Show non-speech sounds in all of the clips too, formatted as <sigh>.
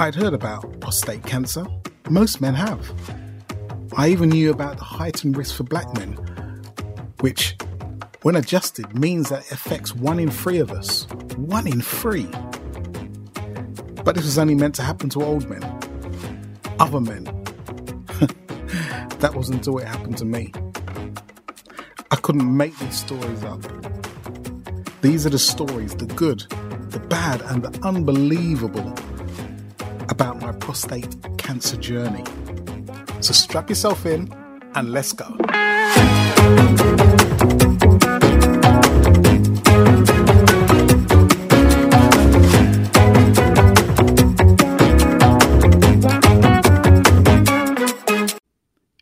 I'd heard about prostate cancer. Most men have. I even knew about the heightened risk for black men, which, when adjusted, means that it affects one in three of us. One in three. But this was only meant to happen to old men. Other men. <laughs> that wasn't until it happened to me. I couldn't make these stories up. These are the stories, the good, the bad, and the unbelievable about my prostate cancer journey. So strap yourself in and let's go.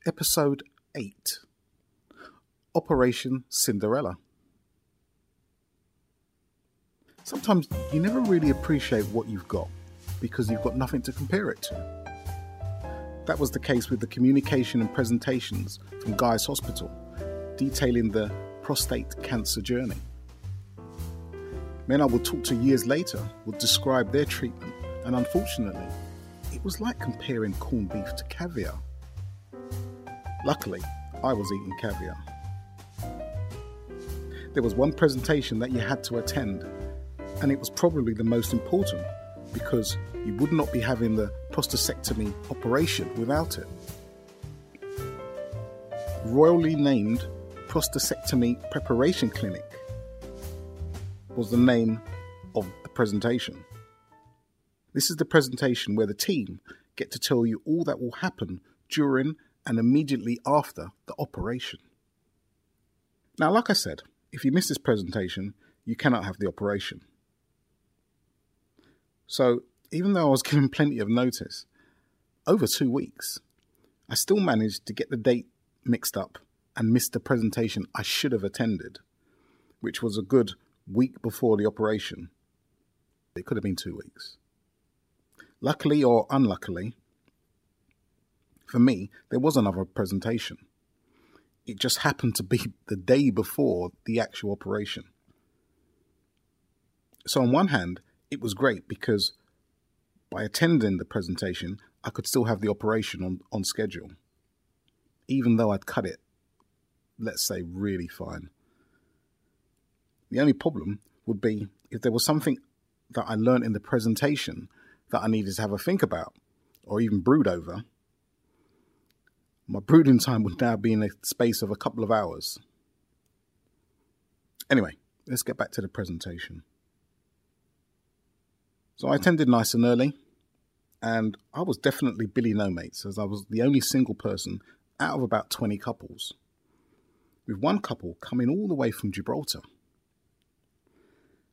Episode 8 Operation Cinderella. Sometimes you never really appreciate what you've got because you've got nothing to compare it to. That was the case with the communication and presentations from Guy's Hospital detailing the prostate cancer journey. Men I would talk to years later would describe their treatment, and unfortunately, it was like comparing corned beef to caviar. Luckily, I was eating caviar. There was one presentation that you had to attend, and it was probably the most important because you would not be having the prostatectomy operation without it. Royally named Prostatectomy Preparation Clinic was the name of the presentation. This is the presentation where the team get to tell you all that will happen during and immediately after the operation. Now, like I said, if you miss this presentation, you cannot have the operation. So, even though I was <laughs> given plenty of notice, over two weeks, I still managed to get the date mixed up and missed the presentation I should have attended, which was a good week before the operation. It could have been two weeks. Luckily or unluckily, for me, there was another presentation. It just happened to be <laughs> the day before the actual operation. So, on one hand, it was great because by attending the presentation, I could still have the operation on, on schedule, even though I'd cut it, let's say, really fine. The only problem would be if there was something that I learned in the presentation that I needed to have a think about or even brood over. My brooding time would now be in a space of a couple of hours. Anyway, let's get back to the presentation. So I attended nice and early, and I was definitely Billy No Mates, as I was the only single person out of about 20 couples, with one couple coming all the way from Gibraltar.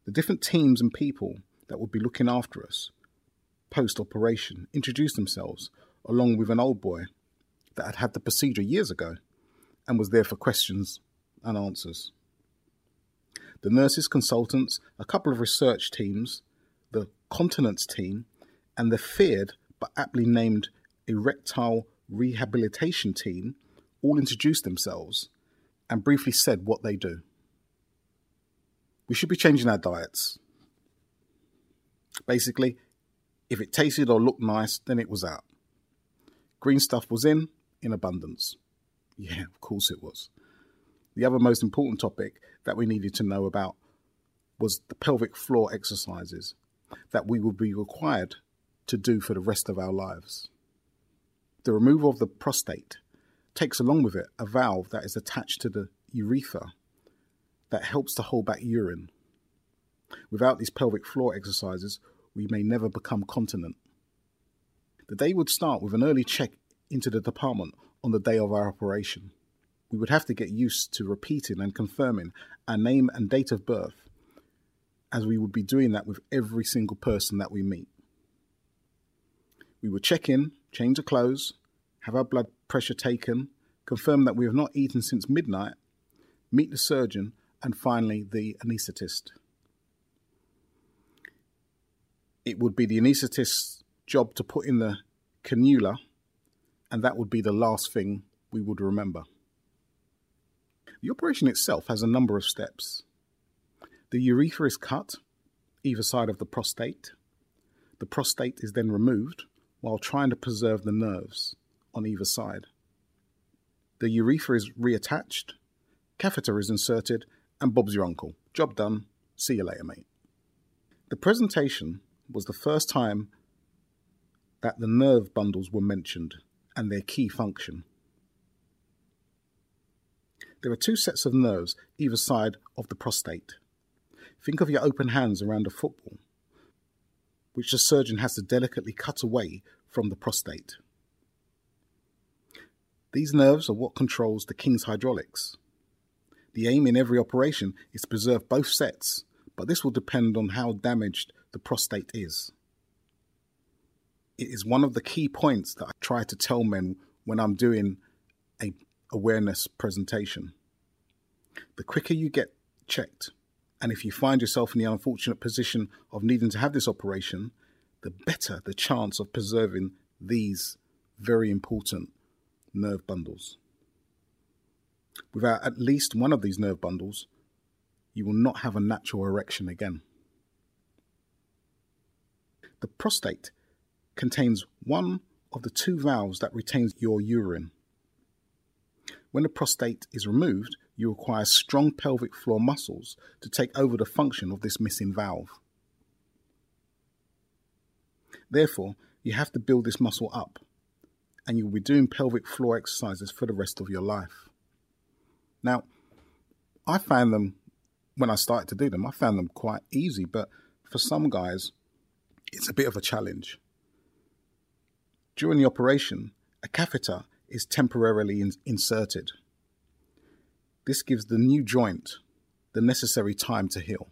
The different teams and people that would be looking after us post operation introduced themselves, along with an old boy that had had the procedure years ago and was there for questions and answers. The nurses, consultants, a couple of research teams, continence team, and the feared but aptly named erectile rehabilitation team all introduced themselves and briefly said what they do. We should be changing our diets. Basically, if it tasted or looked nice, then it was out. Green stuff was in, in abundance. Yeah, of course it was. The other most important topic that we needed to know about was the pelvic floor exercises that we would be required to do for the rest of our lives. The removal of the prostate takes along with it a valve that is attached to the urethra that helps to hold back urine. Without these pelvic floor exercises, we may never become continent. The day would start with an early check into the department on the day of our operation. We would have to get used to repeating and confirming our name and date of birth as we would be doing that with every single person that we meet. We would check in, change our clothes, have our blood pressure taken, confirm that we have not eaten since midnight, meet the surgeon, and finally the anaesthetist. It would be the anaesthetist's job to put in the cannula, and that would be the last thing we would remember. The operation itself has a number of steps. The urethra is cut, either side of the prostate. the prostate is then removed while trying to preserve the nerves on either side. The urethra is reattached, catheter is inserted, and Bob's your uncle. Job done. See you later, mate. The presentation was the first time that the nerve bundles were mentioned and their key function. There are two sets of nerves either side of the prostate. Think of your open hands around a football, which the surgeon has to delicately cut away from the prostate. These nerves are what controls the king's hydraulics. The aim in every operation is to preserve both sets, but this will depend on how damaged the prostate is. It is one of the key points that I try to tell men when I'm doing a awareness presentation. The quicker you get checked, and if you find yourself in the unfortunate position of needing to have this operation, the better the chance of preserving these very important nerve bundles. Without at least one of these nerve bundles, you will not have a natural erection again. The prostate contains one of the two valves that retains your urine. When the prostate is removed, you require strong pelvic floor muscles to take over the function of this missing valve. Therefore, you have to build this muscle up, and you'll be doing pelvic floor exercises for the rest of your life. Now, I found them when I started to do them, I found them quite easy, but for some guys, it's a bit of a challenge. During the operation, a catheter is temporarily in- inserted. This gives the new joint the necessary time to heal.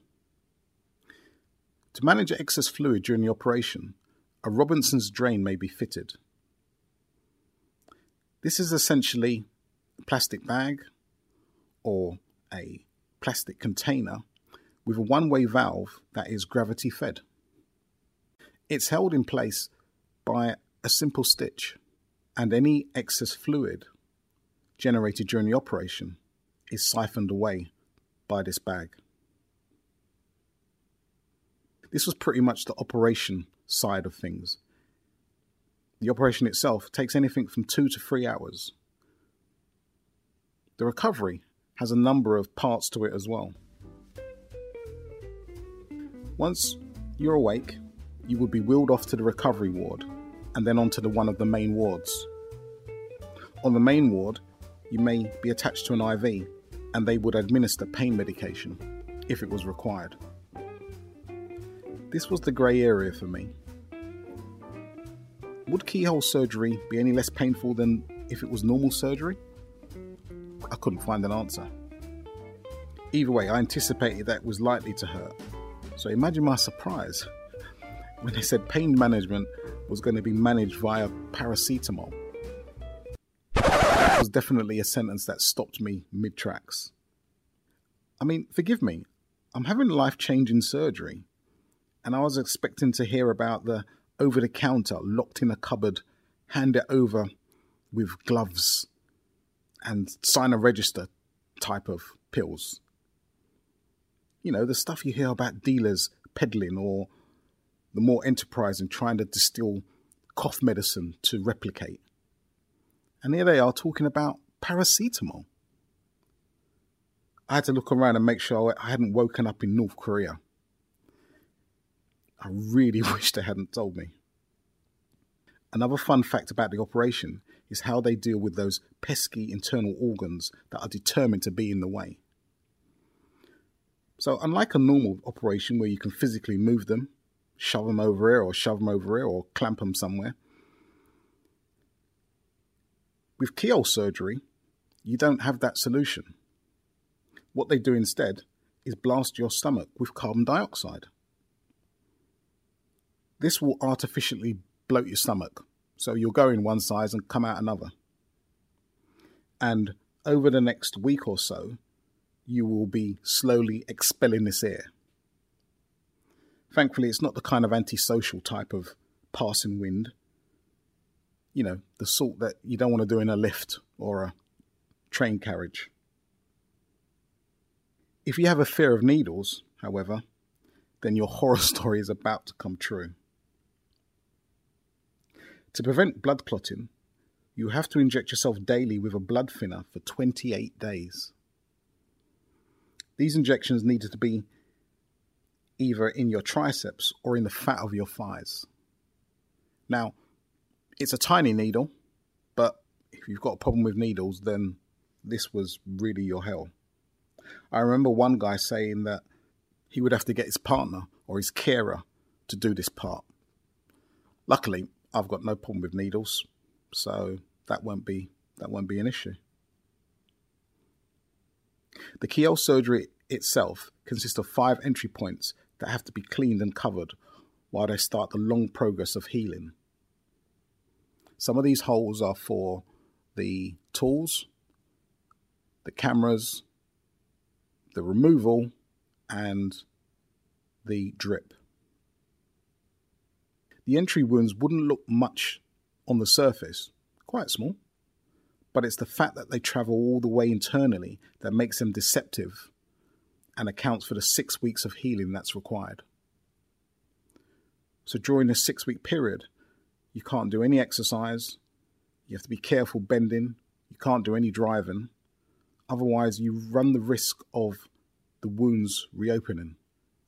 To manage excess fluid during the operation, a Robinson's drain may be fitted. This is essentially a plastic bag or a plastic container with a one way valve that is gravity fed. It's held in place by a simple stitch, and any excess fluid generated during the operation is siphoned away by this bag. This was pretty much the operation side of things. The operation itself takes anything from two to three hours. The recovery has a number of parts to it as well. Once you're awake, you would be wheeled off to the recovery ward and then onto the one of the main wards. On the main ward, you may be attached to an IV and they would administer pain medication if it was required. This was the grey area for me. Would keyhole surgery be any less painful than if it was normal surgery? I couldn't find an answer. Either way, I anticipated that was likely to hurt. So imagine my surprise <laughs> when they said pain management was going to be managed via paracetamol was definitely a sentence that stopped me mid tracks. I mean, forgive me, I'm having life changing surgery, and I was expecting to hear about the over the counter, locked in a cupboard, hand it over with gloves and sign a register type of pills. You know, the stuff you hear about dealers peddling or the more enterprising trying to distill cough medicine to replicate. And here they are talking about paracetamol. I had to look around and make sure I hadn't woken up in North Korea. I really <laughs> wish they hadn't told me. Another fun fact about the operation is how they deal with those pesky internal organs that are determined to be in the way. So, unlike a normal operation where you can physically move them, shove them over here or shove them over here or clamp them somewhere, with keyhole surgery, you don't have that solution. What they do instead is blast your stomach with carbon dioxide. This will artificially bloat your stomach, so you'll go in one size and come out another. And over the next week or so, you will be slowly expelling this air. Thankfully, it's not the kind of antisocial type of passing wind you know, the sort that you don't want to do in a lift or a train carriage. If you have a fear of needles, however, then your horror <laughs> story is about to come true. To prevent blood clotting, you have to inject yourself daily with a blood thinner for 28 days. These injections needed to be either in your triceps or in the fat of your thighs. Now, it's a tiny needle, but if you've got a problem with needles, then this was really your hell. I remember one guy saying that he would have to get his partner or his carer to do this part. Luckily, I've got no problem with needles, so that won't be that won't be an issue. The keyhole surgery itself consists of five entry points that have to be cleaned and covered while they start the long progress of healing. Some of these holes are for the tools, the cameras, the removal, and the drip. The entry wounds wouldn't look much on the surface, quite small, but it's the fact that they travel all the way internally that makes them deceptive and accounts for the six weeks of healing that's required. So during this six week period, you can't do any exercise, you have to be careful bending, you can't do any driving, otherwise, you run the risk of the wounds reopening,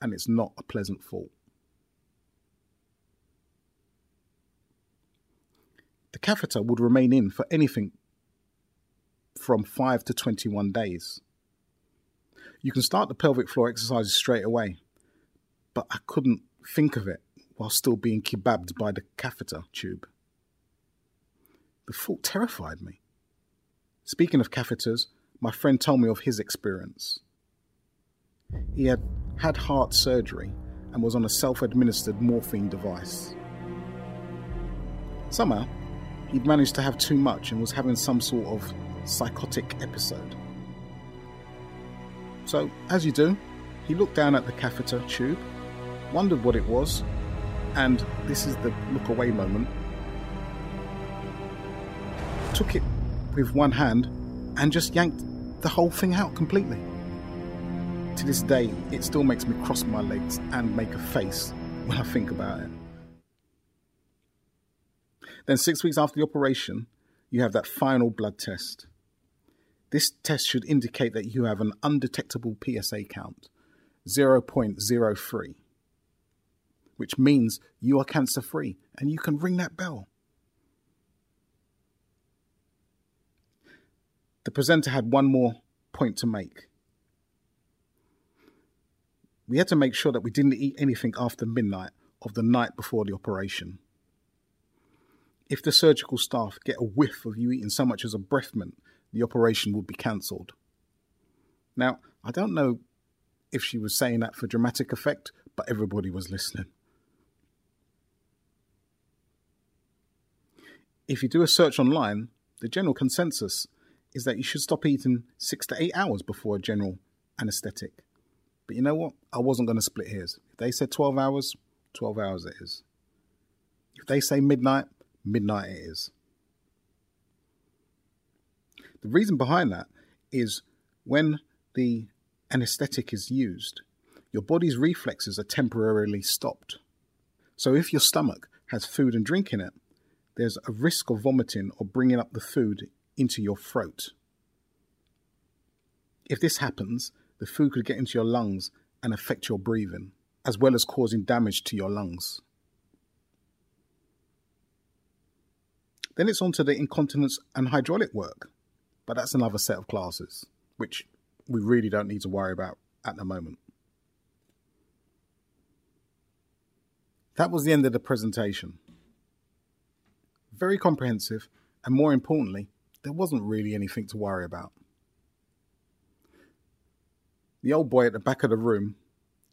and it's not a pleasant thought. The catheter would remain in for anything from 5 to 21 days. You can start the pelvic floor exercises straight away, but I couldn't think of it while still being kebabbed by the catheter tube. The thought terrified me. Speaking of catheters, my friend told me of his experience. He had had heart surgery and was on a self administered morphine device. Somehow, he'd managed to have too much and was having some sort of psychotic episode. So, as you do, he looked down at the catheter tube, wondered what it was, and this is the look away moment. Took it with one hand and just yanked the whole thing out completely. To this day, it still makes me cross my legs and make a face when I think about it. Then, six weeks after the operation, you have that final blood test. This test should indicate that you have an undetectable PSA count, 0.03, which means you are cancer free and you can ring that bell. The presenter had one more point to make. We had to make sure that we didn't eat anything after midnight of the night before the operation. If the surgical staff get a whiff of you eating so much as a breath mint the operation would be cancelled. Now, I don't know if she was saying that for dramatic effect, but everybody was listening. If you do a search online, the general consensus is that you should stop eating six to eight hours before a general anesthetic. But you know what? I wasn't going to split hairs. If they said 12 hours, 12 hours it is. If they say midnight, midnight it is. The reason behind that is when the anesthetic is used, your body's reflexes are temporarily stopped. So if your stomach has food and drink in it, there's a risk of vomiting or bringing up the food into your throat. If this happens, the food could get into your lungs and affect your breathing, as well as causing damage to your lungs. Then it's on to the incontinence and hydraulic work. But that's another set of classes, which we really don't need to worry about at the moment. That was the end of the presentation. Very comprehensive, and more importantly, there wasn't really anything to worry about. The old boy at the back of the room,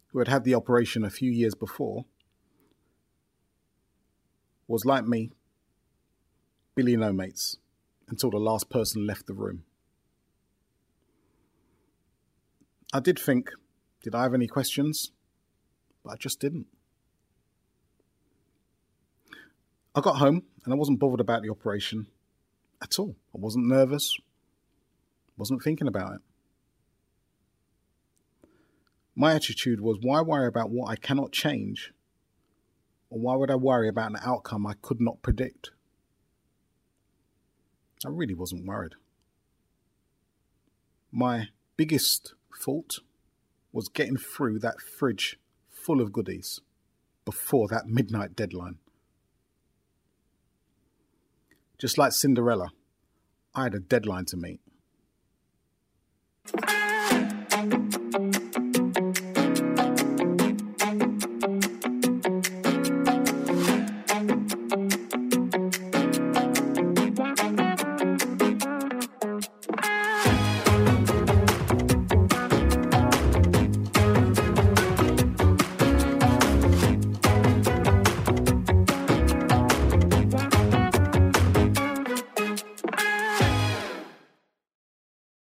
who had had the operation a few years before, was like me, Billy No Mates until the last person left the room. I did think, did I have any questions? But I just didn't. I got home and I wasn't bothered about the operation at all. I wasn't nervous, wasn't thinking about it. My attitude was why worry about what I cannot change? Or why would I worry about an outcome I could not predict? I really wasn't worried. My biggest fault was getting through that fridge full of goodies before that midnight deadline. Just like Cinderella, I had a deadline to meet.